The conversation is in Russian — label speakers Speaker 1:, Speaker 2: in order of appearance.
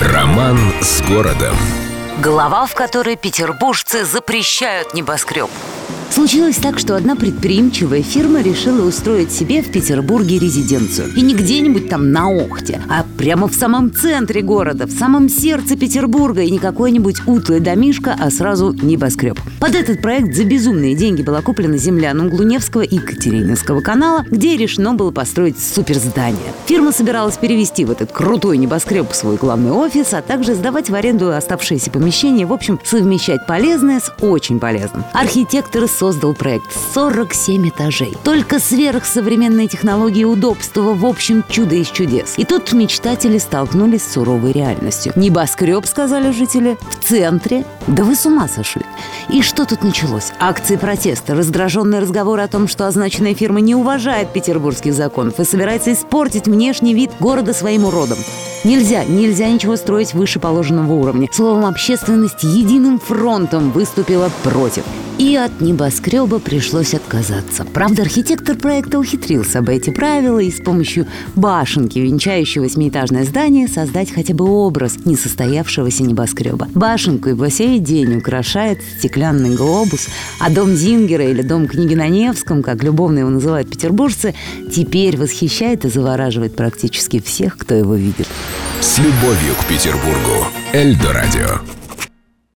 Speaker 1: Роман с городом.
Speaker 2: Глава, в которой петербуржцы запрещают небоскреб.
Speaker 3: Случилось так, что одна предприимчивая фирма решила устроить себе в Петербурге резиденцию. И не где-нибудь там на Охте, а прямо в самом центре города, в самом сердце Петербурга. И не какой-нибудь утлый домишко, а сразу небоскреб. Под этот проект за безумные деньги была куплена земля на углу Невского и Екатерининского канала, где решено было построить суперздание. Фирма собиралась перевести в этот крутой небоскреб свой главный офис, а также сдавать в аренду оставшиеся помещения. В общем, совмещать полезное с очень полезным. Архитекторы создал проект 47 этажей. Только сверхсовременные технологии удобства, в общем, чудо из чудес. И тут мечтатели столкнулись с суровой реальностью. Небоскреб, сказали жители, в центре. Да вы с ума сошли. И что тут началось? Акции протеста, раздраженные разговоры о том, что означенная фирма не уважает петербургских законов и собирается испортить внешний вид города своим уродом. Нельзя, нельзя ничего строить выше положенного уровня. Словом, общественность единым фронтом выступила против. И от небоскреба пришлось отказаться. Правда, архитектор проекта ухитрился обойти правила и с помощью башенки, венчающей восьмиэтажное здание, создать хотя бы образ несостоявшегося небоскреба. Башенку и по сей день украшает стеклянный глобус, а дом Зингера или дом книги на Невском, как любовно его называют петербуржцы, теперь восхищает и завораживает практически всех, кто его видит.
Speaker 1: С любовью к Петербургу. Эльдо радио.